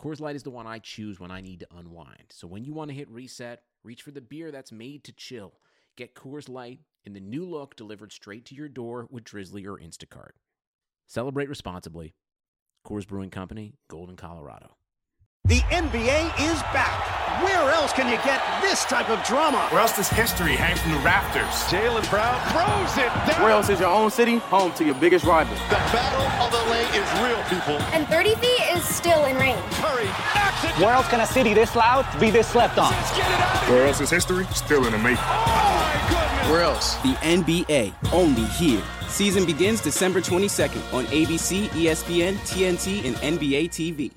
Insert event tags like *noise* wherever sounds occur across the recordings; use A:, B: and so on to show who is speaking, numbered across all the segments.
A: Coors Light is the one I choose when I need to unwind. So when you want to hit reset, Reach for the beer that's made to chill. Get Coors Light in the new look delivered straight to your door with Drizzly or Instacart. Celebrate responsibly. Coors Brewing Company, Golden, Colorado.
B: The NBA is back. Where else can you get this type of drama?
C: Where else does history hang from the rafters?
D: Jaylen Brown throws it down.
E: Where else is your own city home to your biggest rival?
D: The battle of the lane is real, people.
F: And 30 feet is still in range.
D: Curry knocks it
G: Where else can a city this loud be this slept on?
D: Let's get it out
C: Where else is history still in the making?
D: Oh, my goodness.
H: Where else? The NBA, only here. Season begins December 22nd on ABC, ESPN, TNT, and NBA TV.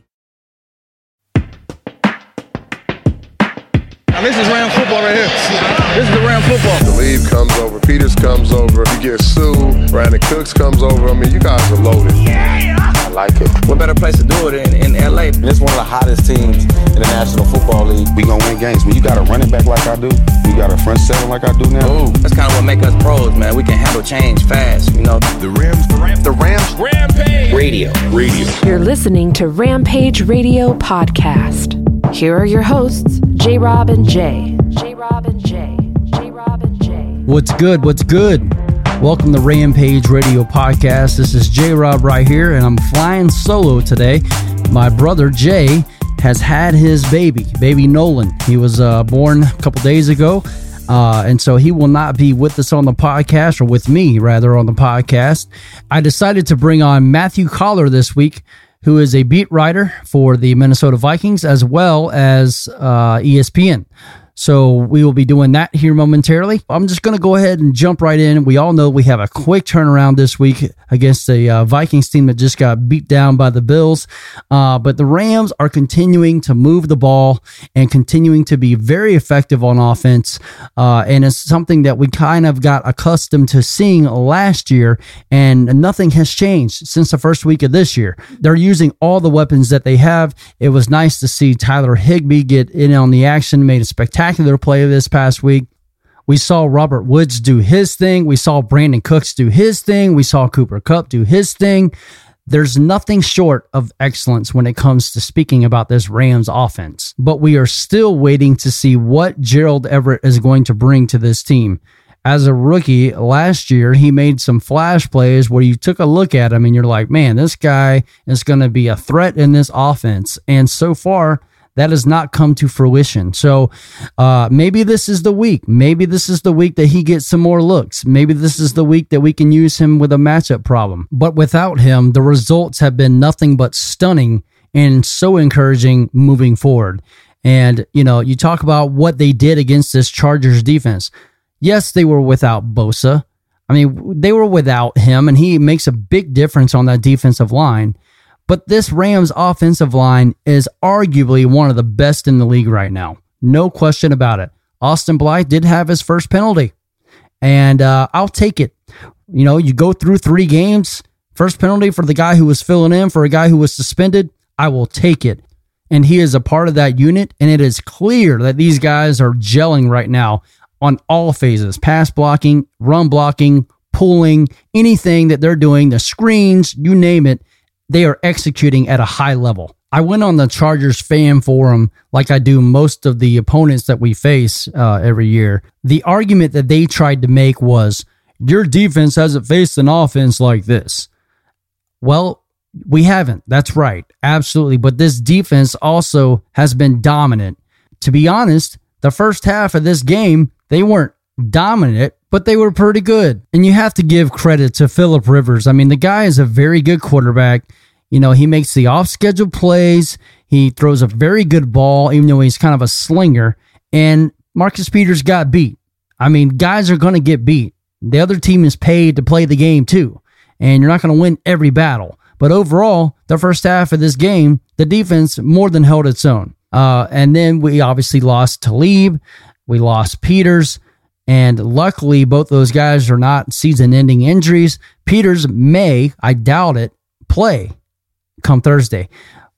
I: Now, this is Ram football right here. This is the Ram football.
J: Talib comes over, Peters comes over, you get sued, Brandin Cooks comes over. I mean, you guys are loaded.
E: Yeah! I like it.
K: What better place to do it in, in LA?
E: This one of the hottest teams in the National Football League.
L: We gonna win games. When you got a running back like I do, you got a front seven like I do now.
K: Ooh, that's kind of what make us pros, man. We can handle change fast, you know.
L: The Rams, the Rams,
K: the Rams,
D: Rampage
K: Radio,
L: Radio.
M: You're listening to Rampage Radio podcast. Here are your hosts, J Rob and Jay. J Rob and Jay. J Rob and Jay.
N: What's good? What's good? Welcome to Rampage Radio Podcast. This is J Rob right here, and I'm flying solo today. My brother Jay has had his baby, baby Nolan. He was uh, born a couple days ago. Uh, and so he will not be with us on the podcast, or with me rather on the podcast. I decided to bring on Matthew Coller this week who is a beat writer for the Minnesota Vikings as well as uh, ESPN. So we will be doing that here momentarily. I'm just going to go ahead and jump right in. We all know we have a quick turnaround this week against the uh, Vikings team that just got beat down by the Bills. Uh, but the Rams are continuing to move the ball and continuing to be very effective on offense. Uh, and it's something that we kind of got accustomed to seeing last year, and nothing has changed since the first week of this year. They're using all the weapons that they have. It was nice to see Tyler Higbee get in on the action, made a spectacular spectacular play this past week. We saw Robert Woods do his thing. We saw Brandin Cooks do his thing. We saw Cooper Kupp do his thing. There's nothing short of excellence when it comes to speaking about this Rams offense, but we are still waiting to see what Gerald Everett is going to bring to this team. As a rookie last year, he made some flash plays where you took a look at him and you're like, man, this guy is going to be a threat in this offense. And so far, that has not come to fruition. So uh, maybe this is the week. Maybe this is the week that he gets some more looks. Maybe this is the week that we can use him with a matchup problem. But without him, the results have been nothing but stunning and so encouraging moving forward. And, you know, you talk about what they did against this Chargers defense. Yes, they were without Bosa. I mean, they were without him, and he makes a big difference on that defensive line. But this Rams offensive line is arguably one of the best in the league right now. No question about it. Austin Blythe did have his first penalty, and uh, I'll take it. You know, you go through three games, first penalty for the guy who was filling in for a guy who was suspended. I will take it. And he is a part of that unit, and it is clear that these guys are gelling right now. on all phases pass blocking, run blocking, pulling, anything that they're doing, the screens, you name it, they are executing at a high level. I went on the Chargers fan forum like I do most of the opponents that we face uh, every year. The argument that they tried to make was your defense hasn't faced an offense like this. Well, we haven't. That's right. Absolutely. But this defense also has been dominant. To be honest, the first half of this game, they weren't dominant, but they were pretty good. And you have to give credit to Philip Rivers. I mean, the guy is a very good quarterback. You know, he makes the off schedule plays. He throws a very good ball, even though he's kind of a slinger. And Marcus Peters got beat. I mean, guys are going to get beat. The other team is paid to play the game too. And you're not going to win every battle. But overall, the first half of this game, the defense more than held its own. Uh, and then we obviously lost Talib. We lost Peters. And luckily, both those guys are not season ending injuries. Peters may, I doubt it, play come Thursday.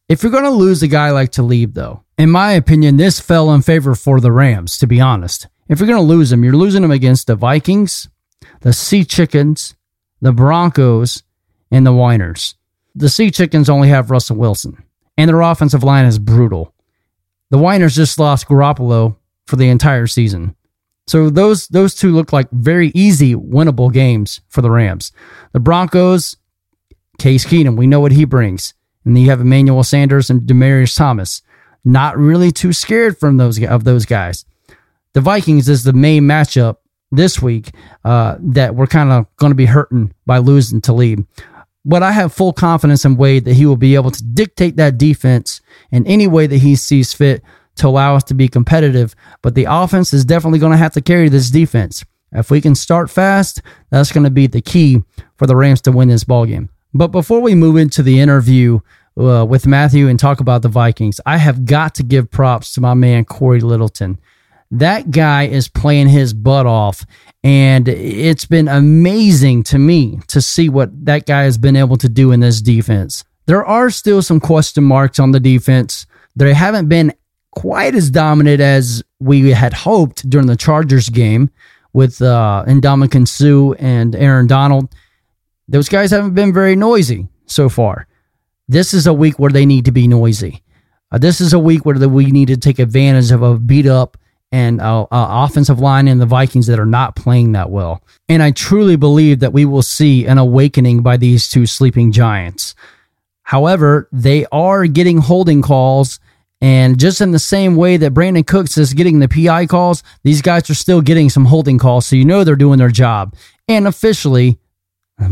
N: If you're going to lose a guy like Talib, though, in my opinion, this fell in favor for the Rams, to be honest. If you're going to lose him, you're losing him against the Vikings, the Sea Chickens, the Broncos, and the Whiners. The Sea Chickens only have Russell Wilson, and their offensive line is brutal. The Whiners just lost Garoppolo for the entire season. So those those two look like very easy winnable games for the Rams. The Broncos, Case Keenum, we know what he brings. And then you have Emmanuel Sanders and Demaryius Thomas. Not really too scared from those of those guys. The Vikings is the main matchup this week uh, that we're kind of going to be hurting by losing to Talib. But I have full confidence in Wade that he will be able to dictate that defense in any way that he sees fit to allow us to be competitive. But the offense is definitely going to have to carry this defense. If we can start fast, that's going to be the key for the Rams to win this ball game. But before we move into the interview uh, with Matthew and talk about the Vikings, I have got to give props to my man Corey Littleton. That guy is playing his butt off, and it's been amazing to me to see what that guy has been able to do in this defense. There are still some question marks on the defense. They haven't been quite as dominant as we had hoped during the Chargers game with uh, Ndamukong Suh and Aaron Donald. Those guys haven't been very noisy so far. This is a week where they need to be noisy. Uh, this is a week where the, we need to take advantage of a beat up and uh, uh, offensive line in the Vikings that are not playing that well. And I truly believe that we will see an awakening by these two sleeping giants. However, they are getting holding calls. And just in the same way that Brandin Cooks is getting the PI calls, these guys are still getting some holding calls. So you know they're doing their job. And officially,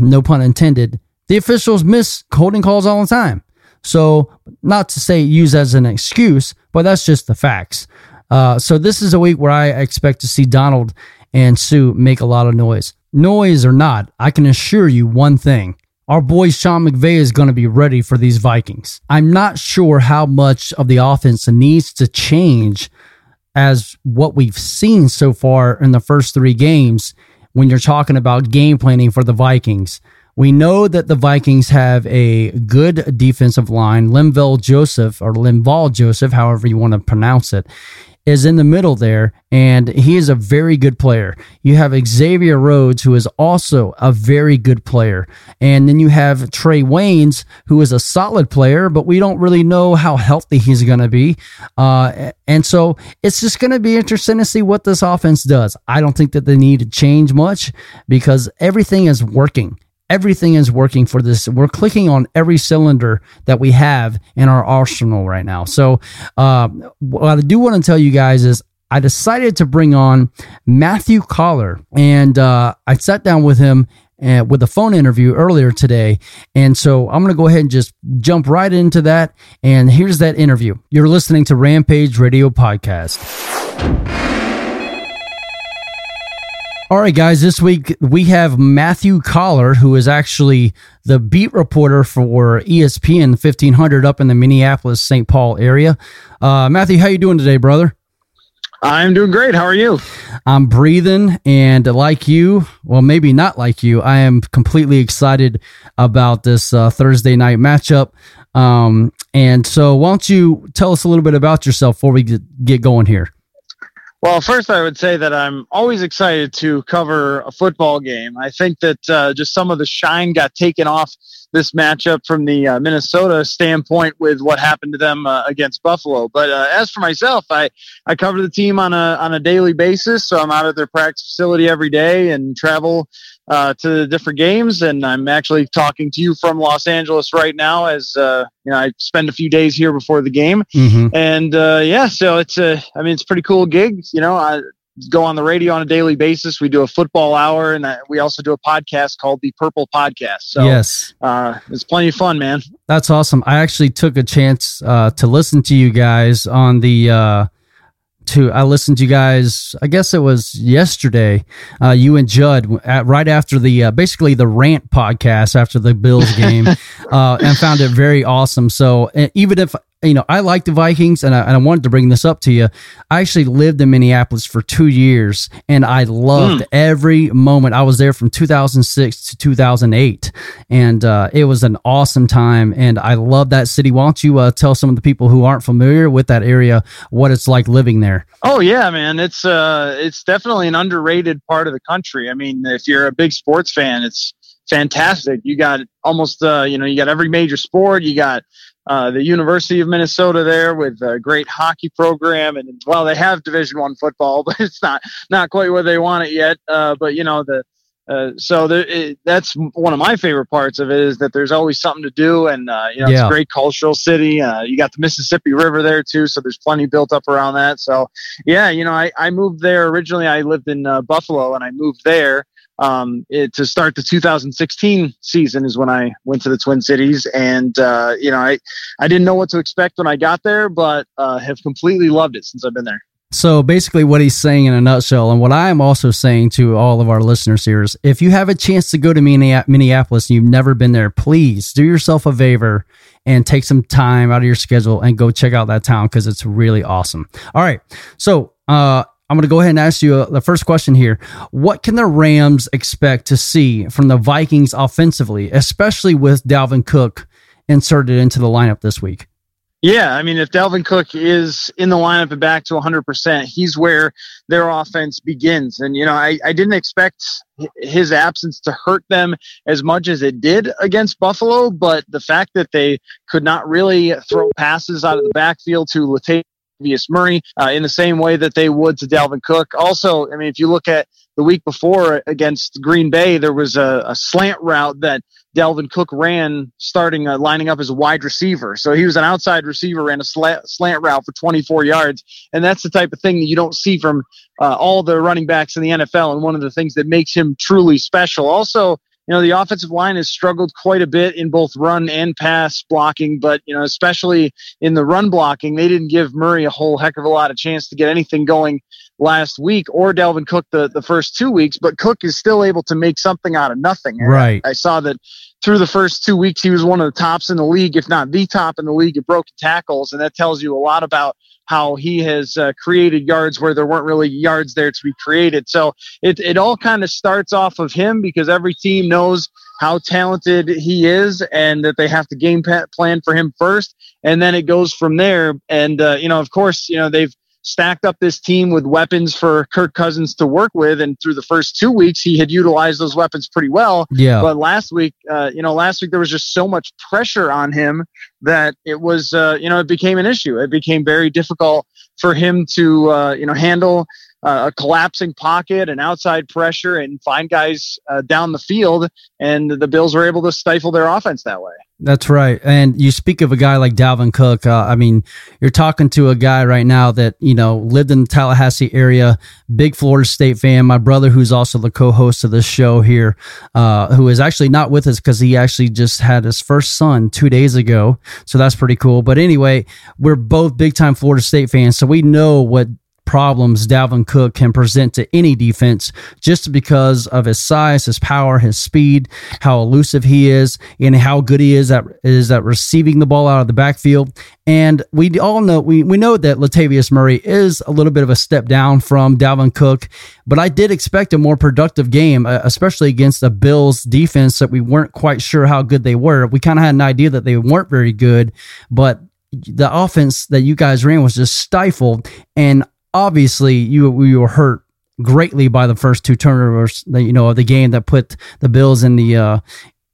N: no pun intended, the officials miss holding calls all the time. So, not to say use as an excuse, but that's just the facts. Uh, so this is a week where I expect to see Donald and Suh make a lot of noise. Noise or not, I can assure you one thing. Our boy Sean McVay is going to be ready for these Vikings. I'm not sure how much of the offense needs to change as what we've seen so far in the first three games when you're talking about game planning for the Vikings. We know that the Vikings have a good defensive line. Linval Joseph, or Linval Joseph, however you want to pronounce it, is in the middle there, and he is a very good player. You have Xavier Rhodes, who is also a very good player. And then you have Trae Waynes, who is a solid player, but we don't really know how healthy he's going to be. Uh, and so it's just going to be interesting to see what this offense does. I don't think that they need to change much because everything is working everything is working for this. We're clicking on every cylinder that we have in our arsenal right now. So, uh, what I do want to tell you guys is I decided to bring on Matthew Coller, and uh, I sat down with him uh, with a phone interview earlier today. And so I'm going to go ahead and just jump right into that. And here's that interview. You're listening to Rampage Radio Podcast. All right, guys, this week we have Matthew Coller, who is actually the beat reporter for ESPN 1500 up in the Minneapolis St. Paul area. Uh, Matthew, how you doing today, brother?
O: I'm doing great. How are you?
N: I'm breathing, and like you, well, maybe not like you, I am completely excited about this uh, Thursday night matchup. Um, and so, why don't you tell us a little bit about yourself before we get going here?
O: Well, first, I would say that I'm always excited to cover a football game. I think that uh, just some of the shine got taken off this matchup from the uh, Minnesota standpoint with what happened to them uh, against Buffalo. But uh, as for myself, I, I cover the team on a on a daily basis, so I'm out at their practice facility every day and travel uh, to the different games. And I'm actually talking to you from Los Angeles right now, as uh, you know, I spend a few days here before the game.
N: Mm-hmm.
O: And uh, yeah, so it's a, I mean, it's a pretty cool gig. You know, I go on the radio on a daily basis. We do a football hour, and I, we also do a podcast called the Purple Podcast. So
N: yes,
O: uh, it's plenty of fun, man.
N: That's awesome. I actually took a chance uh, to listen to you guys on the. Uh, to I listened to you guys. I guess it was yesterday. Uh, you and Judd at, right after the uh, basically the rant podcast after the Bills game, *laughs* uh, and found it very awesome. So even if you know, I like the Vikings, and I, and I, wanted to bring this up to you. I actually lived in Minneapolis for two years, and I loved mm. every moment. I was there from 2006 to 2008, and uh, it was an awesome time. And I love that city. Why don't you uh, tell some of the people who aren't familiar with that area what it's like living there?
O: Oh yeah, man, it's uh, it's definitely an underrated part of the country. I mean, if you're a big sports fan, it's fantastic. You got almost, uh, you know, you got every major sport. You got uh, the University of Minnesota there with a great hockey program, and well, they have Division One football, *laughs* but it's not not quite where they want it yet. Uh, but you know the. Uh, so it, that's one of my favorite parts of it is that there's always something to do, and uh, you know yeah. it's a great cultural city. Uh, you got the Mississippi River there too, so there's plenty built up around that. So yeah, you know I, I moved there originally. I lived in uh, Buffalo, and I moved there um, it, to start the 2016 season is when I went to the Twin Cities, and uh, you know, I I didn't know what to expect when I got there, but uh, have completely loved it since I've been there.
N: So basically, what he's saying in a nutshell, and what I am also saying to all of our listeners here is, if you have a chance to go to Minneapolis and you've never been there, please do yourself a favor and take some time out of your schedule and go check out that town because it's really awesome. All right, so. Uh, I'm going to go ahead and ask you uh, the first question here. What can the Rams expect to see from the Vikings offensively, especially with Dalvin Cook inserted into the lineup this week?
O: Yeah, I mean, if Dalvin Cook is in the lineup and back to 100%, he's where their offense begins. And, you know, I, I didn't expect his absence to hurt them as much as it did against Buffalo, but the fact that they could not really throw passes out of the backfield to Latavius Latavius Murray uh, in the same way that they would to Dalvin Cook. Also, I mean, if you look at the week before against Green Bay, there was a, a slant route that Dalvin Cook ran starting uh, lining up as a wide receiver. So he was an outside receiver, ran a slant, slant route for 24 yards. And that's the type of thing that you don't see from uh, all the running backs in the NFL. And one of the things that makes him truly special. Also, you know, the offensive line has struggled quite a bit in both run and pass blocking, but, you know, especially in the run blocking, they didn't give Murray a whole heck of a lot of chance to get anything going last week or Dalvin Cook the, the first two weeks, but Cook is still able to make something out of nothing.
N: Right.
O: I, I saw that through the first two weeks, he was one of the tops in the league, if not the top in the league at broken tackles. And that tells you a lot about how he has uh, created yards where there weren't really yards there to be created. So it, it all kind of starts off of him because every team knows how talented he is and that they have to game plan for him first. And then it goes from there. And, uh, you know, of course, you know, they've, stacked up this team with weapons for Kirk Cousins to work with. And through the first two weeks, he had utilized those weapons pretty well.
N: Yeah.
O: But last week, uh, you know, last week there was just so much pressure on him that it was, uh, you know, it became an issue. It became very difficult for him to, uh, you know, handle uh, a collapsing pocket and outside pressure and find guys uh, down the field. And the Bills were able to stifle their offense that way.
N: That's right. And you speak of a guy like Dalvin Cook. Uh, I mean, you're talking to a guy right now that, you know, lived in the Tallahassee area, big Florida State fan. My brother, who's also the co host of this show here, uh, who is actually not with us because he actually just had his first son two days ago. So that's pretty cool. But anyway, we're both big time Florida State fans. So we know what problems Dalvin Cook can present to any defense just because of his size, his power, his speed, how elusive he is, and how good he is at is at receiving the ball out of the backfield. And we all know we, we know that Latavius Murray is a little bit of a step down from Dalvin Cook, but I did expect a more productive game, uh, especially against the Bills defense that we weren't quite sure how good they were. We kind of had an idea that they weren't very good, but the offense that you guys ran was just stifled and obviously you you were hurt greatly by the first two turnovers, that you know, of the game that put the Bills in the uh,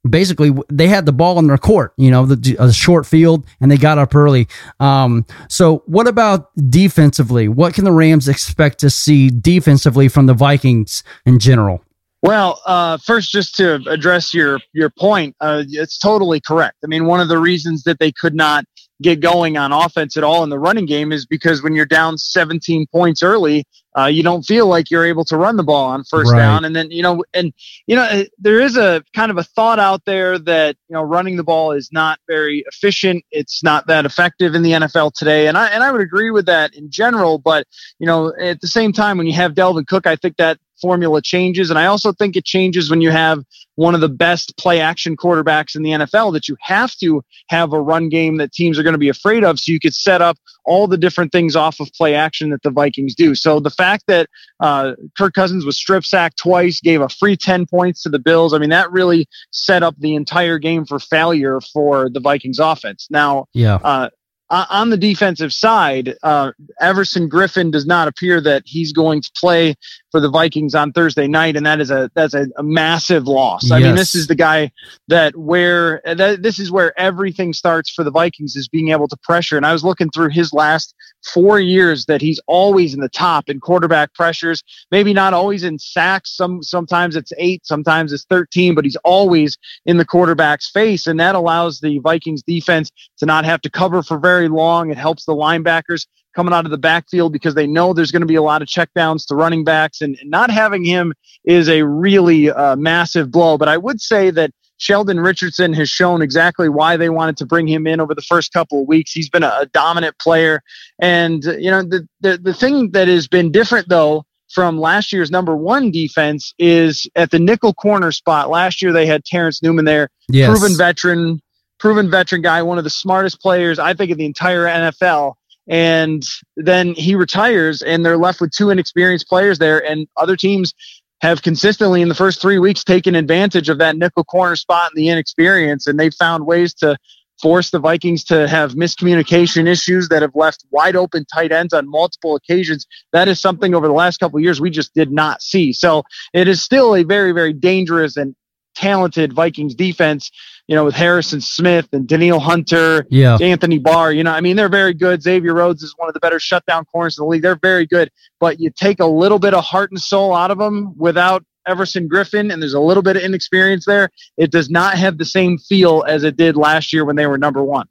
N: basically they had the ball in their court, you know, the, a short field, and they got up early. Um, so, what about defensively? What can the Rams expect to see defensively from the Vikings in general?
O: Well, uh, first, just to address your your point, uh, it's totally correct. I mean, one of the reasons that they could not get going on offense at all in the running game is because when you're down 17 points early, uh, you don't feel like you're able to run the ball on first right. down. And then, you know, and, you know, uh, there is a kind of a thought out there that, you know, running the ball is not very efficient. It's not that effective in the NFL today. And I, and I would agree with that in general. But, you know, at the same time, when you have Dalvin Cook, I think that formula changes. And I also think it changes when you have one of the best play action quarterbacks in the NFL that you have to have a run game that teams are going to be afraid of so you could set up all the different things off of play action that the Vikings do. So the fact that uh, Kirk Cousins was strip sacked twice, gave a free 10 points to the Bills, I mean, that really set up the entire game for failure for the Vikings offense. Now,
N: yeah.
O: Uh, on the defensive side, uh, Everson Griffen does not appear that he's going to play for the Vikings on Thursday night, and that is a that's a, a massive loss. I mean, this is the guy that where that, this is where everything starts for the Vikings is being able to pressure. And I was looking through his last four years that he's always in the top in quarterback pressures. Maybe not always in sacks. Some sometimes it's eight, sometimes it's thirteen, but he's always in the quarterback's face, and that allows the Vikings defense to not have to cover for very long. It helps the linebackers coming out of the backfield because they know there's going to be a lot of checkdowns to running backs, and not having him is a really uh, massive blow. But I would say that Sheldon Richardson has shown exactly why they wanted to bring him in over the first couple of weeks. He's been a, a dominant player, and you know the, the the thing that has been different though from last year's number one defense is at the nickel corner spot. Last year they had Terrence Newman there, yes. proven veteran, proven veteran guy, one of the smartest players I think in the entire NFL and then he retires and they're left with two inexperienced players there and other teams have consistently in the first three weeks taken advantage of that nickel corner spot and the inexperience and they've found ways to force the vikings to have miscommunication issues that have left wide open tight ends on multiple occasions. That is something over the last couple years we just did not see. So it is still a very very dangerous and talented vikings defense you know, with Harrison Smith and Danielle Hunter,
N: yeah.
O: Anthony Barr. You know, I mean, they're very good. Xavier Rhodes is one of the better shutdown corners in the league. They're very good, but you take a little bit of heart and soul out of them without Everson Griffen, and there's a little bit of inexperience there. It does not have the same feel as it did last year when they were number one.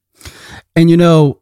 N: And you know,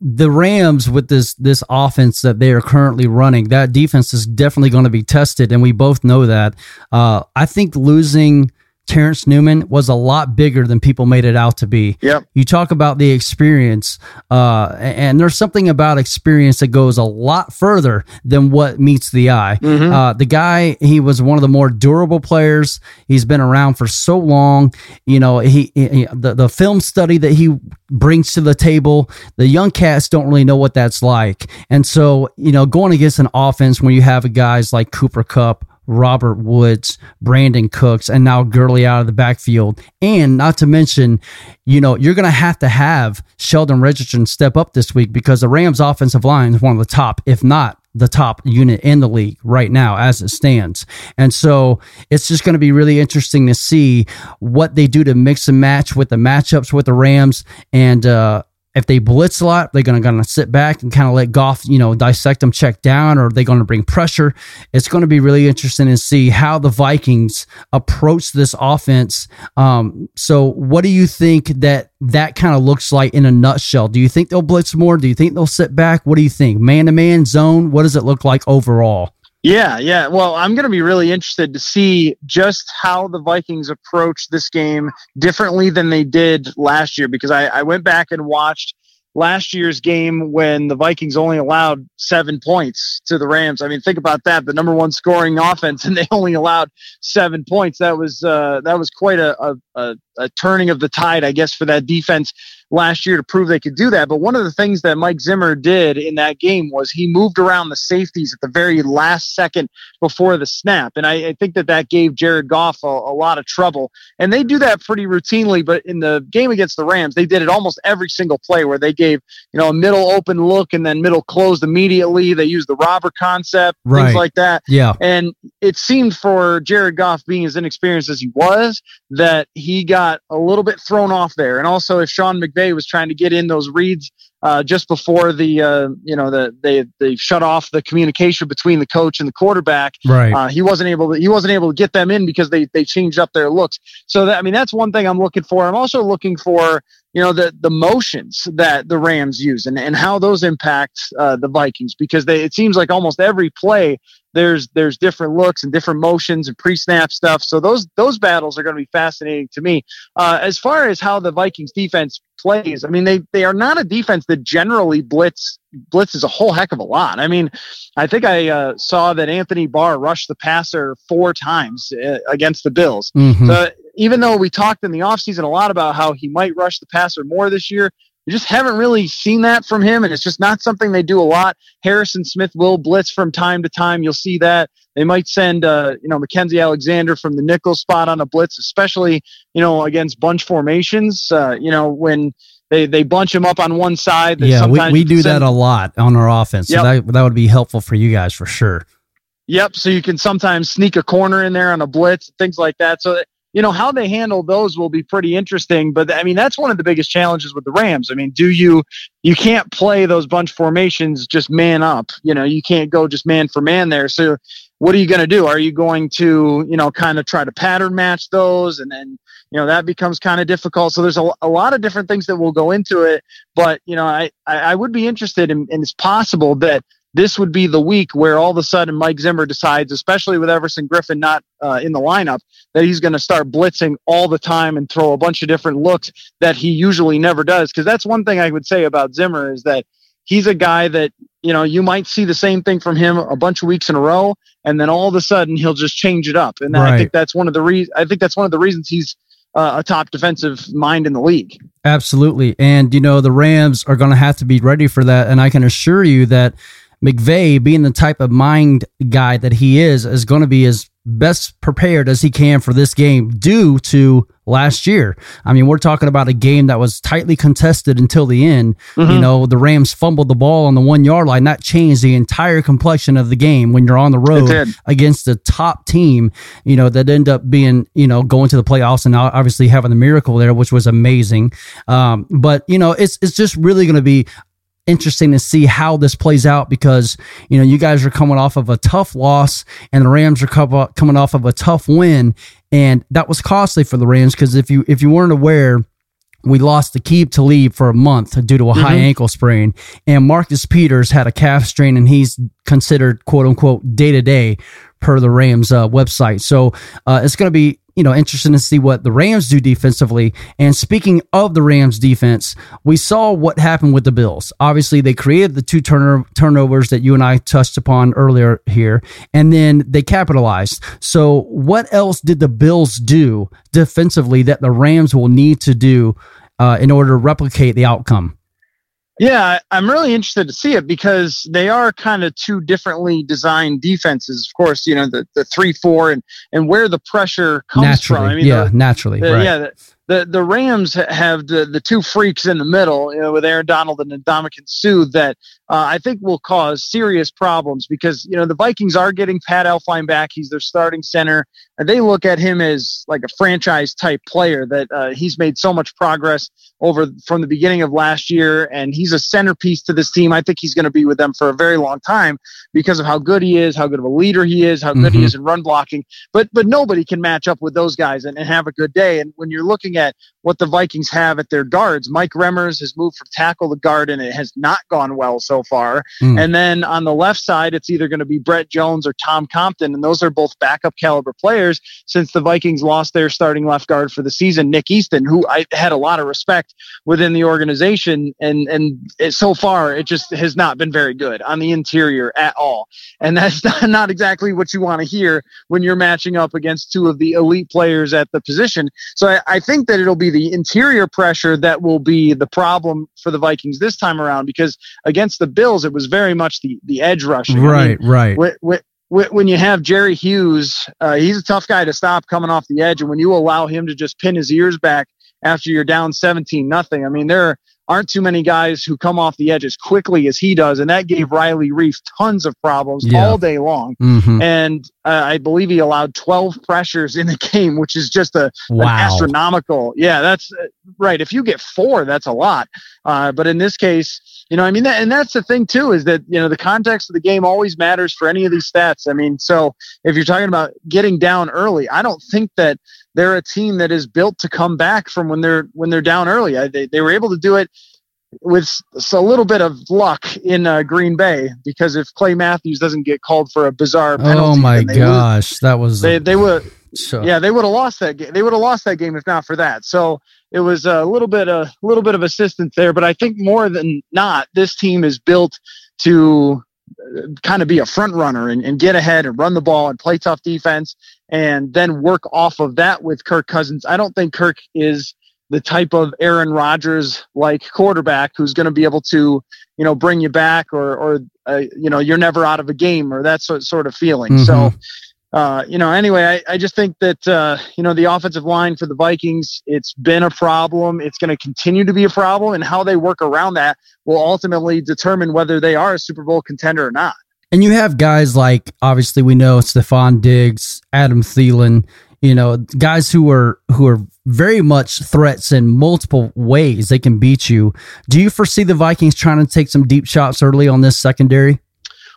N: the Rams with this this offense that they are currently running, that defense is definitely going to be tested, and we both know that. Uh, I think losing Terrence Newman was a lot bigger than people made it out to be.
O: Yep.
N: You talk about the experience, uh, and there's something about experience that goes a lot further than what meets the eye. Mm-hmm. Uh, the guy, he was one of the more durable players. He's been around for so long. You know, he, he the, the film study that he brings to the table, the young cats don't really know what that's like. And so, you know, going against an offense when you have guys like Cooper Kupp, Robert Woods, Brandin Cooks, and now Gurley out of the backfield. And not to mention, you know, you're going to have to have Sheldon Richardson step up this week because the Rams' offensive line is one of the top, if not the top unit in the league right now as it stands. And so it's just going to be really interesting to see what they do to mix and match with the matchups with the Rams. And, uh, if they blitz a lot, they're going to sit back and kind of let Goff, you know, dissect them, check down, or they're going to bring pressure. It's going to be really interesting to see how the Vikings approach this offense. Um, so, what do you think that that kind of looks like in a nutshell? Do you think they'll blitz more? Do you think they'll sit back? What do you think? Man to man zone? What does it look like overall?
O: Yeah, yeah. Well, I'm going to be really interested to see just how the Vikings approach this game differently than they did last year because I, I went back and watched last year's game when the Vikings only allowed seven points to the Rams. I mean, think about that. The number one scoring *laughs* offense and they only allowed seven points. That was, uh, that was quite a, a, a a turning of the tide, I guess, for that defense last year to prove they could do that. But one of the things that Mike Zimmer did in that game was he moved around the safeties at the very last second before the snap. And I, I think that that gave Jared Goff a, a, lot of trouble. And they do that pretty routinely. But in the game against the Rams, they did it almost every single play where they gave, you know, a middle open look and then middle closed immediately. They used the robber concept, right. things like that.
N: Yeah.
O: And it seemed for Jared Goff being as inexperienced as he was that he got a little bit thrown off there. And also if Sean McVay was trying to get in those reads uh, just before the uh, you know the they they shut off the communication between the coach and the quarterback.
N: Right.
O: Uh, he wasn't able to he wasn't able to get them in because they they changed up their looks. So that I mean that's one thing I'm looking for. I'm also looking for you know the the motions that the Rams use and, and how those impact uh, the Vikings because they it seems like almost every play there's there's different looks and different motions and pre-snap stuff. So those those battles are going to be fascinating to me. Uh, as far as how the Vikings defense plays, I mean they they are not a defense that generally blitz blitzes a whole heck of a lot. I mean, I think I uh, saw that Anthony Barr rushed the passer four times uh, against the Bills. Mm-hmm. So even though we talked in the offseason a lot about how he might rush the passer more this year, you just haven't really seen that from him, and it's just not something they do a lot. Harrison Smith will blitz from time to time. You'll see that they might send, uh, you know, Mackensie Alexander from the nickel spot on a blitz, especially you know against bunch formations. Uh, you know when they they bunch them up on one side.
N: Yeah, we, we do send, that a lot on our offense. Yep. That that would be helpful for you guys for sure.
O: Yep. So you can sometimes sneak a corner in there on a blitz, things like that. So you know how they handle those will be pretty interesting but i mean that's one of the biggest challenges with the rams i mean do you you can't play those bunch formations just man up you know you can't go just man for man there so what are you going to do are you going to you know kind of try to pattern match those and then you know that becomes kind of difficult so there's a, a lot of different things that will go into it but you know i i would be interested in and it's possible that this would be the week where all of a sudden Mike Zimmer decides, especially with Everson Griffen not uh, in the lineup, that he's going to start blitzing all the time and throw a bunch of different looks that he usually never does. Because that's one thing I would say about Zimmer is that he's a guy that you know you might see the same thing from him a bunch of weeks in a row, and then all of a sudden he'll just change it up. And right. I think that's one of the reasons. I think that's one of the reasons he's uh, a top defensive mind in the league.
N: Absolutely, and you know the Rams are going to have to be ready for that. And I can assure you that McVay, being the type of mind guy that he is, is going to be as best prepared as he can for this game due to last year. I mean, we're talking about a game that was tightly contested until the end. Mm-hmm. You know, the Rams fumbled the ball on the one yard line. That changed the entire complexion of the game when you're on the road against a top team, you know, that end up being, you know, going to the playoffs and obviously having the miracle there, which was amazing. Um, but, you know, it's, it's just really going to be interesting to see how this plays out because you know you guys are coming off of a tough loss and the Rams are coming off of a tough win and that was costly for the Rams because if you if you weren't aware we lost the keep to Talib for a month due to a mm-hmm. high ankle sprain and Marcus Peters had a calf strain and he's considered quote unquote day to day per the Rams uh, website so uh, it's going to be you know, interesting to see what the Rams do defensively. And speaking of the Rams defense, we saw what happened with the Bills. Obviously, they created the two turnovers that you and I touched upon earlier here, and then they capitalized. So, what else did the Bills do defensively that the Rams will need to do uh, in order to replicate the outcome?
O: Yeah, I'm really interested to see it because they are kind of two differently designed defenses. Of course, you know the the three four and and where the pressure comes
N: naturally,
O: from. I
N: mean, yeah, the, naturally,
O: the,
N: right.
O: yeah. The, the the Rams have the the two freaks in the middle, you know, with Aaron Donald and Ndamukong Suh that uh, I think will cause serious problems because you know the Vikings are getting Pat Elflein back. He's their starting center, and they look at him as like a franchise type player that uh, he's made so much progress over from the beginning of last year, and he's a centerpiece to this team. I think he's going to be with them for a very long time because of how good he is, how good of a leader he is, how good mm-hmm. he is in run blocking. But but nobody can match up with those guys and, and have a good day. And when you're looking at what the Vikings have at their guards. Mike Remmers has moved from tackle to guard, and it has not gone well so far. Mm. And then on the left side, it's either going to be Brett Jones or Tom Compton, and those are both backup caliber players. Since the Vikings lost their starting left guard for the season, Nick Easton, who I had a lot of respect within the organization, and and it, so far it just has not been very good on the interior at all. And that's *laughs* not, not exactly what you want to hear when you're matching up against two of the elite players at the position. So I, I think think that it'll be the interior pressure that will be the problem for the Vikings this time around because against the Bills, it was very much the, the edge rushing.
N: Right, I mean, right.
O: Wh- wh- when you have Jerry Hughes, uh, he's a tough guy to stop coming off the edge. And when you allow him to just pin his ears back after you're down 17 nothing, I mean, there aren't too many guys who come off the edge as quickly as he does. And that gave Riley Reiff tons of problems yeah. all day long. Mm-hmm. And uh, I believe he allowed 12 pressures in the *laughs* game, which is just a wow. an astronomical. Yeah, that's uh, right. If you get four, that's a lot. Uh, but in this case, you know, I mean, that, and that's the thing too, is that, you know, the context of the game always matters for any of these stats. I mean, so if you're talking about getting down early, I don't think that they're a team that is built to come back from when they're, when they're down early. I, they, they were able to do it with a little bit of luck in uh, Green Bay because if Clay Matthews doesn't get called for a bizarre penalty,
N: oh my gosh,
O: would,
N: that was
O: they they would so. yeah they would have lost that game. They would have lost that game if not for that. So it was a little bit a little bit of assistance there, but I think more than not, this team is built to uh, kind of be a front runner and, and get ahead and run the ball and play tough defense and then work off of that with Kirk Cousins. I don't think Kirk is the type of Aaron Rodgers like quarterback who's going to be able to, you know, bring you back or, or, uh, you know, you're never out of a game or that sort, sort of feeling. Mm-hmm. So, uh, you know, anyway, I, I just think that, uh, you know, the offensive line for the Vikings, it's been a problem. It's going to continue to be a problem. And how they work around that will ultimately determine whether they are a Super Bowl contender or not.
N: And you have guys like, obviously, we know Stefon Diggs, Adam Thielen, you know, guys who are who are very much threats in multiple ways. They can beat you. Do you foresee the Vikings trying to take some deep shots early on this secondary?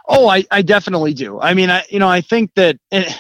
O: Oh, I, I definitely do. I mean, I, you know, I think that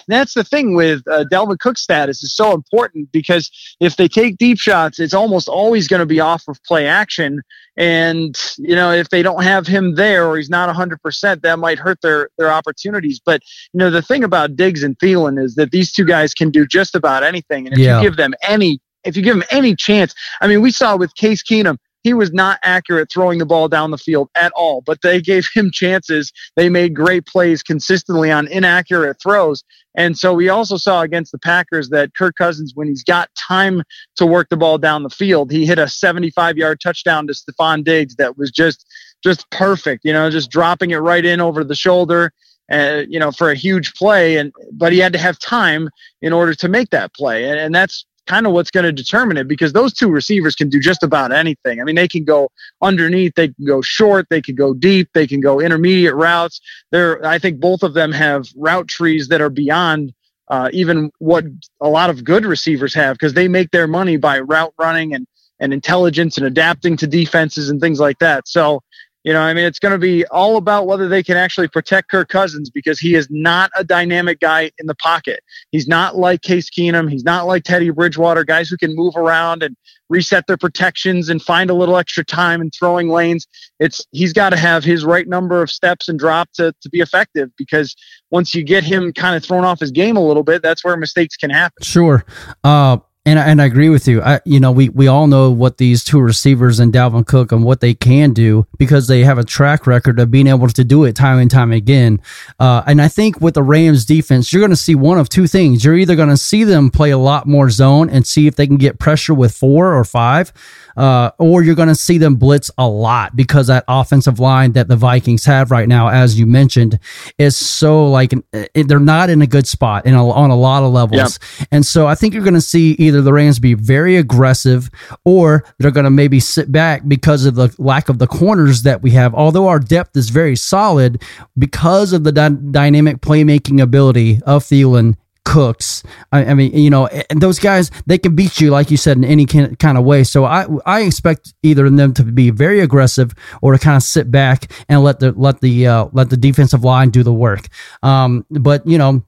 O: that's the thing with uh, Dalvin Cook's status is so important because if they take deep shots, it's almost always going to be off of play action. And, you know, if they don't have him there or he's not 100%, that might hurt their, their opportunities. But, you know, the thing about Diggs and Thielen is that these two guys can do just about anything. And if yeah. you give them any if you give them any chance, I mean, we saw with Case Keenum, he was not accurate throwing the ball down the field at all, but they gave *laughs* him chances. They made great plays consistently on inaccurate throws. And so we also saw against the Packers that Kirk Cousins, when he's got time to work the ball down the field, he hit a 75 yard touchdown to Stefon Diggs that was just, just perfect, you know, just dropping it right in over the shoulder. Uh, you know, for a huge play, and but he had to have time in order to make that play, and, and that's kind of what's going to determine it because those two receivers can do just about anything. I mean, they can go underneath, they can go short, they can go deep, they can go intermediate routes. There, I think both of them have route trees that are beyond uh, even what a lot of good receivers have because they make their money by route running and and intelligence and adapting to defenses and things like that. So you know, I mean, it's going to be all about whether they can actually protect Kirk Cousins because he is not a dynamic guy in the pocket. He's not like Case Keenum. He's not like Teddy Bridgewater, guys who can move around and reset their protections and find a little extra time in throwing lanes. It's he's got to have his right number of steps and drop to, to be effective because once you get him kind of thrown off his game a little bit, that's where mistakes can happen.
N: Sure. Uh, and and I agree with you. I you know we we all know what these two receivers and Dalvin Cook and what they can do because they have a track record of being able to do it time and time again. Uh, and I think with the Rams defense, you're going to see one of two things. You're either going to see them play a lot more zone and see if they can get pressure with four or five, uh, or you're going to see them blitz a lot because that offensive line that the Vikings have right now, as you mentioned, is so like they're not in a good spot in a, on a lot of levels. Yep. And so I think you're going to see either the Rams be very aggressive or they're going to maybe sit back because of the lack of the corners that we have. Although our depth is very solid because of the dy- dynamic playmaking ability of Thielen Cooks. I, I, mean, you know, those guys they can beat you, like you said, in any kind of way. So I I expect either them to be very aggressive or to kind of sit back and let the let the uh, let the defensive line do the work. Um, but you know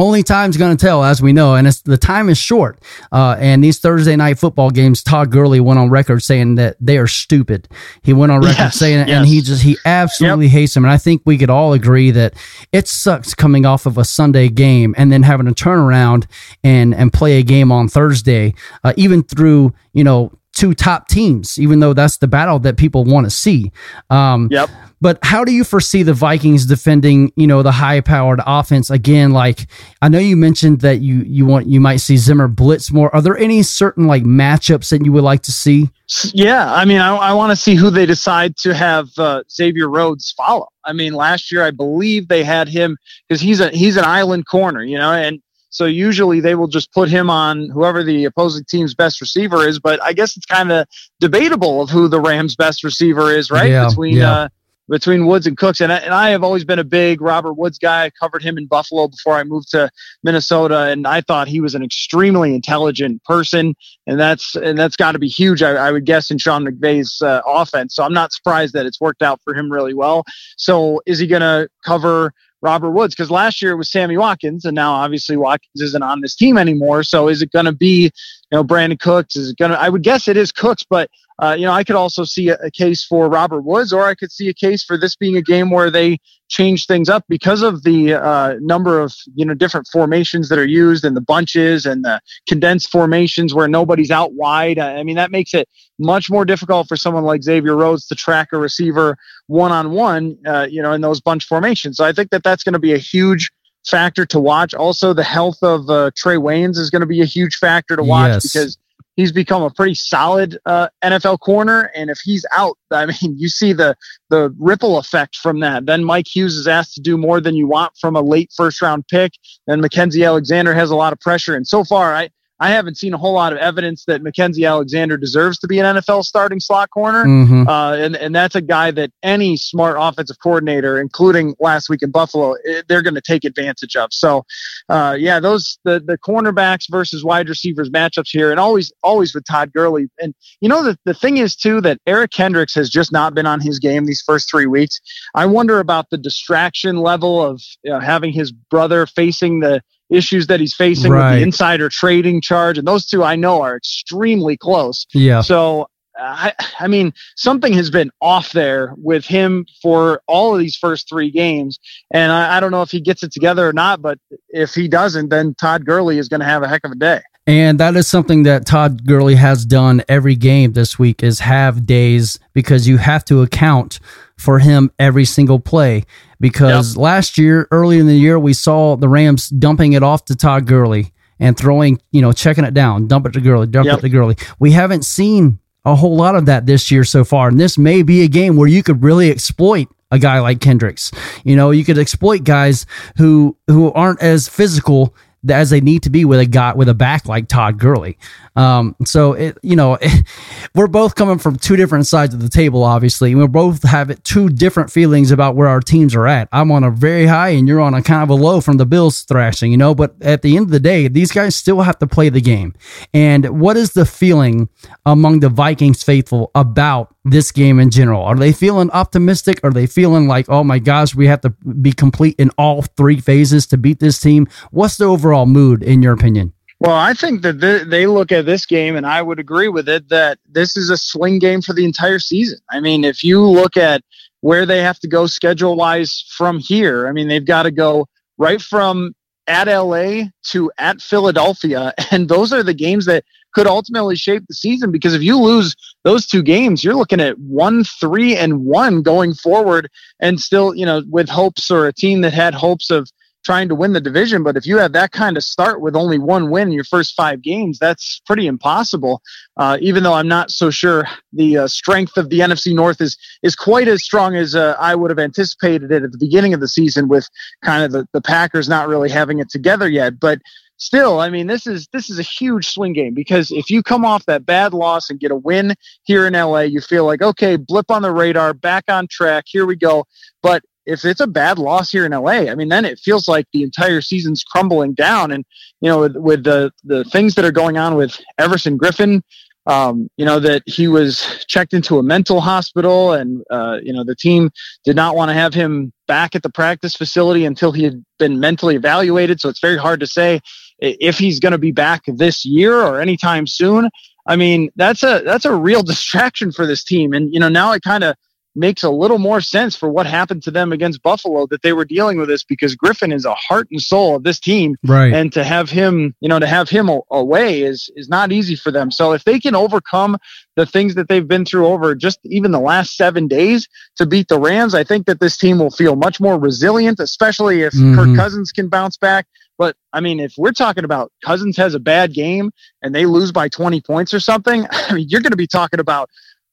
N: only time's going to tell, as we know, and it's, the time is short. Uh, and these Thursday night football games, Todd Gurley went on record saying that they are stupid. He went on record yes, saying it, yes. and he just he absolutely yep. hates them. And I think we could all agree that it sucks coming off of a Sunday game and then having to turn around and and play a game on Thursday, uh, even through you know two top teams, even though that's the battle that people want to see. Um,
O: yep.
N: But how do you foresee the Vikings defending, you know, the high-powered offense again? Like I know you mentioned that you you want you might see Zimmer blitz more. Are there any certain like matchups that you would like to see?
O: Yeah, I mean, I, I want to see who they decide to have uh, Xavier Rhodes follow. I mean, last year I believe they had him because he's a he's an island corner, you know, and so usually they will just put him on whoever the opposing team's best receiver is. But I guess it's kind of debatable of who the Rams' best receiver is, right?
N: Yeah,
O: Between
N: yeah.
O: Uh, between Woods and Cooks. And I, and I have always been a big Robert Woods guy. I covered him in Buffalo before I moved to Minnesota, and I thought he was an extremely intelligent person, and that's and that's got to be huge. I, I, would guess in Sean McVay's uh, offense. So I'm not surprised that it's worked out for him really well. So is he going to cover? Robert Woods because last year it was Sammy Watkins, and now obviously Watkins isn't on this team anymore. So is it going to be, you know, Brandin Cooks? Is it going to? I would guess it is Cooks, but uh, you know, I could also see a, a, case for Robert Woods, or I could see a case for this being a game where they change things up because of the uh, number of you know different formations that are used and the bunches and the condensed formations where nobody's out wide. I mean, that makes it much more difficult for someone like Xavier Rhodes to track a receiver one on one, you know, in those bunch formations. So I think that that's going to be a huge factor to watch. Also, the health of uh, Trae Waynes is going to be a huge factor to watch
N: Yes.
O: because he's become a pretty solid uh, NFL corner. And if he's out, *laughs* I mean, you see the the ripple effect from that. Then Mike Hughes is asked to do more than you want from a late first round pick. Then Mackenzie Alexander has a lot of pressure. And so far, I I haven't seen a whole lot of evidence that Mackenzie Alexander deserves to be an NFL starting slot corner.
N: Mhm.
O: Uh, and, and that's a guy that any smart offensive coordinator, including last week in Buffalo, eh, they're going to take advantage of. So, uh, yeah, those the the cornerbacks versus wide receivers matchups here, and always always with Todd Gurley. And you know the the thing is too that Eric Kendricks has just not been on his game these first three weeks. I wonder about the distraction level of you know, having his brother facing the issues that he's facing with the insider trading charge, and those two I know are extremely close.
N: Yeah.
O: So I, I mean, something has been off there with him for all of these first three games, and I, I don't know if he gets it together or not. But if he doesn't, then Todd Gurley is going to have a heck of a day.
N: And that is something that Todd Gurley has done every game this week is have days because you have to account for him every single play. Because last year, early in the year, we saw the Rams dumping it off to Todd Gurley and throwing, you know, checking it down, dump it to Gurley, dump
O: Yep.
N: it to Gurley. We haven't seen a whole lot of that this year so far. And this may be a game where you could really exploit a guy like Kendricks. You know, you could exploit guys who who aren't as physical as they need to be with a guy with a back like Todd Gurley. Um, so it, you know, *laughs* we're both coming from two different sides of the table. Obviously, we both have two different feelings about where our teams are at. I'm on a very high, and you're on a kind of a low from the Bills thrashing. You know, but at the end of the day, these guys still have to play the game. And what is the feeling among the Vikings faithful about this game in general? Are they feeling optimistic? Are they feeling like, oh my gosh, we have to be complete in all three phases to beat this team? What's the overall mood, in your opinion?
O: Well, I think that they, look at this game, and I would agree with it that this is a swing game for the entire season. I mean, if you look at where they have to go schedule wise from here, I mean, they've got to go right from at LA to at Philadelphia, *laughs* and those are the games that could ultimately shape the season because if you lose those two games, you're looking at one, three, and one going forward, and still, you know, with hopes or a team that had hopes of trying to win the division. But if you have that kind of start with only one win in your first five games, that's pretty impossible. Uh, even though I'm not so sure the uh, strength of the NFC North is is quite as strong as uh, I would have anticipated it at the beginning of the season, with kind of the, the Packers not really having it together yet. But still, I mean, this is this is a huge swing game because if you come off that bad loss and get a win here in LA, you feel like okay, blip on the radar, back on track, here we go. But if it's a bad loss here in LA, I mean, then it feels like the entire season's crumbling down. And you know, with, with the the things that are going on with Everson Griffen, um, you know that he was checked into a mental hospital, and uh, you know the team did not want to have him back at the practice facility until he had been mentally evaluated. So it's very hard to say if he's going to be back this year or anytime soon. I mean, that's a that's a real *laughs* distraction for this team, and you know now it kind of makes a little more sense for what happened to them against Buffalo that they were dealing with this because Griffen is a heart and soul of this team.
N: Right.
O: And to have him, you know, to have him away is is not easy for them. So if they can overcome the things that they've been through over just even the last 7 days to beat the Rams, I think that this team will feel much more resilient, especially if mm-hmm. Kirk Cousins can bounce back. But I mean, if we're talking about Cousins has a bad game and they lose by 20 points or something, *laughs* I mean, you're going to be talking about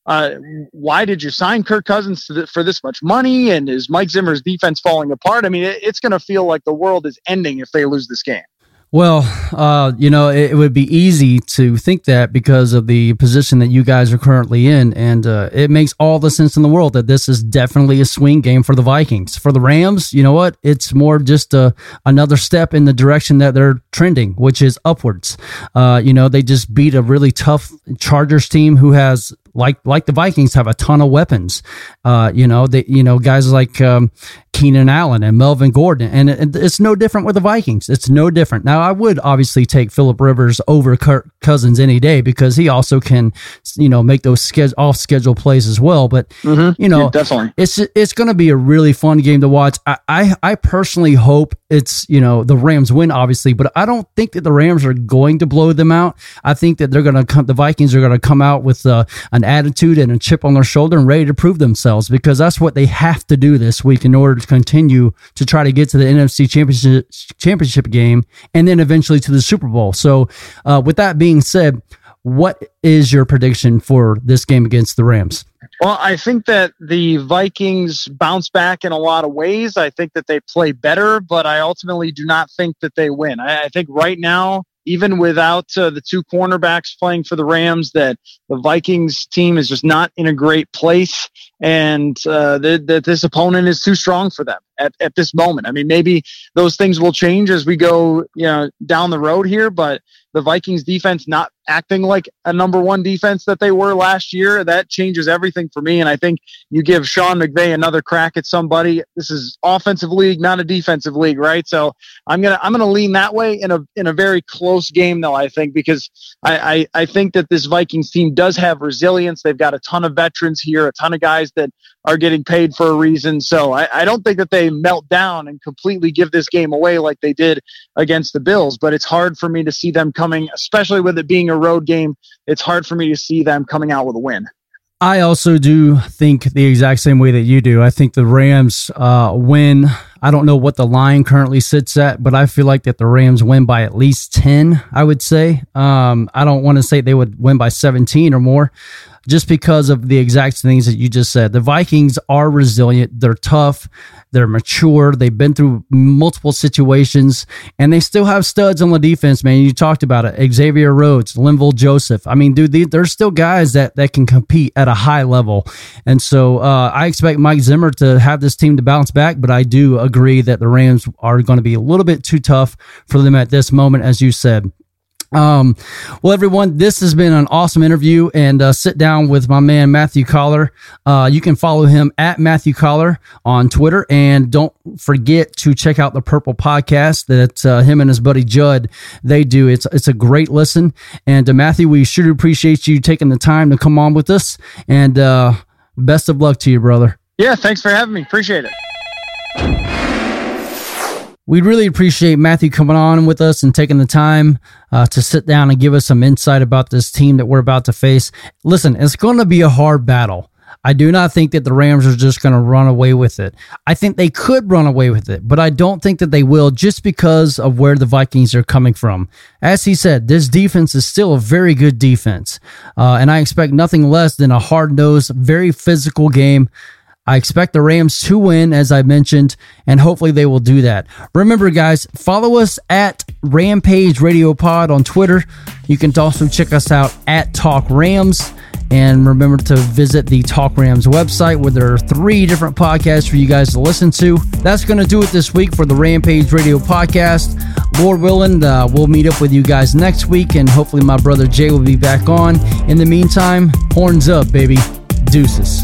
O: uh, why did you sign Kirk Cousins th- for this much money? And is Mike Zimmer's defense falling apart? I mean, it, it's going to feel like the world is ending if they lose this game.
N: Well, uh, you know, it, it, would be easy to think that because of the position that you guys are currently in. And uh, it makes all the sense in the world that this is definitely a swing game for the Vikings. For the Rams, you know what? It's more just a, another step in the direction that they're trending, which is upwards. Uh, you know, they just beat a really tough Chargers team who has like like the Vikings have a ton of weapons. Uh, you know, they you know guys like um, Keenan Allen and Melvin Gordon, and it, it's no different with the Vikings. It's no different. Now, I would obviously take Philip Rivers over Kirk Cousins any day because he also can, you know, make those off schedule plays as well. But mm-hmm. you know, yeah,
O: definitely,
N: it's it's going to be a really fun game to watch. I, I I personally hope it's you know the Rams win, obviously, but I don't think that the Rams are going to blow them out. I think that they're going to come. The Vikings are going to come out with uh, an attitude and a chip on their shoulder and ready to prove themselves because that's what they have to do this week in order to continue to try to get to the NFC championship championship game and then eventually to the Super Bowl. So, uh, with that being said, what is your prediction for this game against the Rams?
O: Well, I think that the Vikings bounce back in a lot of ways. I think that they play better, but I ultimately do not think that they win. I, I think right now even without uh, the two cornerbacks playing for the Rams, that the Vikings team is just not in a great place, and uh, that, that this opponent is too strong for them at, at this moment. I mean, maybe those things will change as we go, you know, down the road here, but the Vikings defense not acting like a number one defense that they were last year, that changes everything for me. And I think you give Sean McVay another crack at somebody. This is offensive league, not a defensive league, right? So I'm gonna I'm gonna lean that way in a in a very close game though, I think, because I, I, I think that this Vikings team does have resilience. They've got a ton of veterans here, a ton of guys that are getting paid for a reason. So I, I don't think that they melt down and completely give this game away like they did against the Bills, but it's hard for me to see them coming, especially with it being a road game. It's hard for me to see them coming out with a win.
N: I also do think the exact same way that you do. I think the Rams uh, win. I don't know what the line currently sits at, but I feel like that the Rams win by at least 10, I would say. Um, I don't want to say they would win by 17 or more just because of the exact things that you just said. The Vikings are resilient. They're tough. They're mature. They've been through multiple situations and they still have studs on the defense, man. You talked about it. Xavier Rhodes, Linval Joseph. I mean, dude, there's still guys that, that can compete at a high level. And so uh, I expect Mike Zimmer to have this team to bounce back, but I do agree that the Rams are going to be a little bit too tough for them at this moment, as you said. Um, well, everyone, this has been an awesome interview and uh, sit down with my man Matthew Coller. Uh, you can follow him at Matthew Coller on Twitter, and don't forget to check out the Purple Podcast that uh, him and his buddy Judd they do. It's it's a great listen. And uh, Matthew, we sure appreciate you taking the time to come on with us. And uh, best of luck to you, brother.
O: Yeah, thanks for having me. Appreciate it.
N: We'd really appreciate Matthew coming on with us and taking the time uh, to sit down and give us some insight about this team that we're about to face. Listen, it's going to be a hard battle. I do not think that the Rams are just going to run away with it. I think they could run away with it, but I don't think that they will just because of where the Vikings are coming from. As he said, this defense is still a very good defense, uh, and I expect nothing less than a hard nosed, very physical game. I expect the Rams to win, as I mentioned, and hopefully they will do that. Remember, guys, follow us at Rampage Radio Pod on Twitter. You can also check us out at Talk Rams. And remember to visit the Talk Rams website where there are three different podcasts for you guys to listen to. That's going to do it this week for the Rampage Radio podcast. Lord willing, uh, we'll meet up with you guys next week, and hopefully my brother Jay will be back on. In the meantime, horns up, baby. Deuces.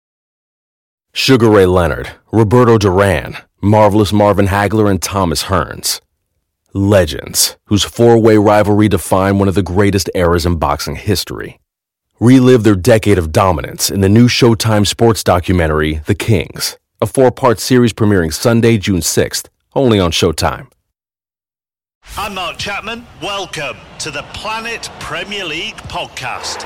P: Sugar Ray Leonard, Roberto Duran, Marvelous Marvin Hagler, and Thomas Hearns. Legends, whose four way rivalry defined one of the greatest eras in boxing history. Relive their decade of dominance in the new Showtime sports documentary, The Kings, a four part series premiering Sunday, June 6th, only on Showtime.
Q: I'm Mark Chapman. Welcome to the Planet Premier League podcast.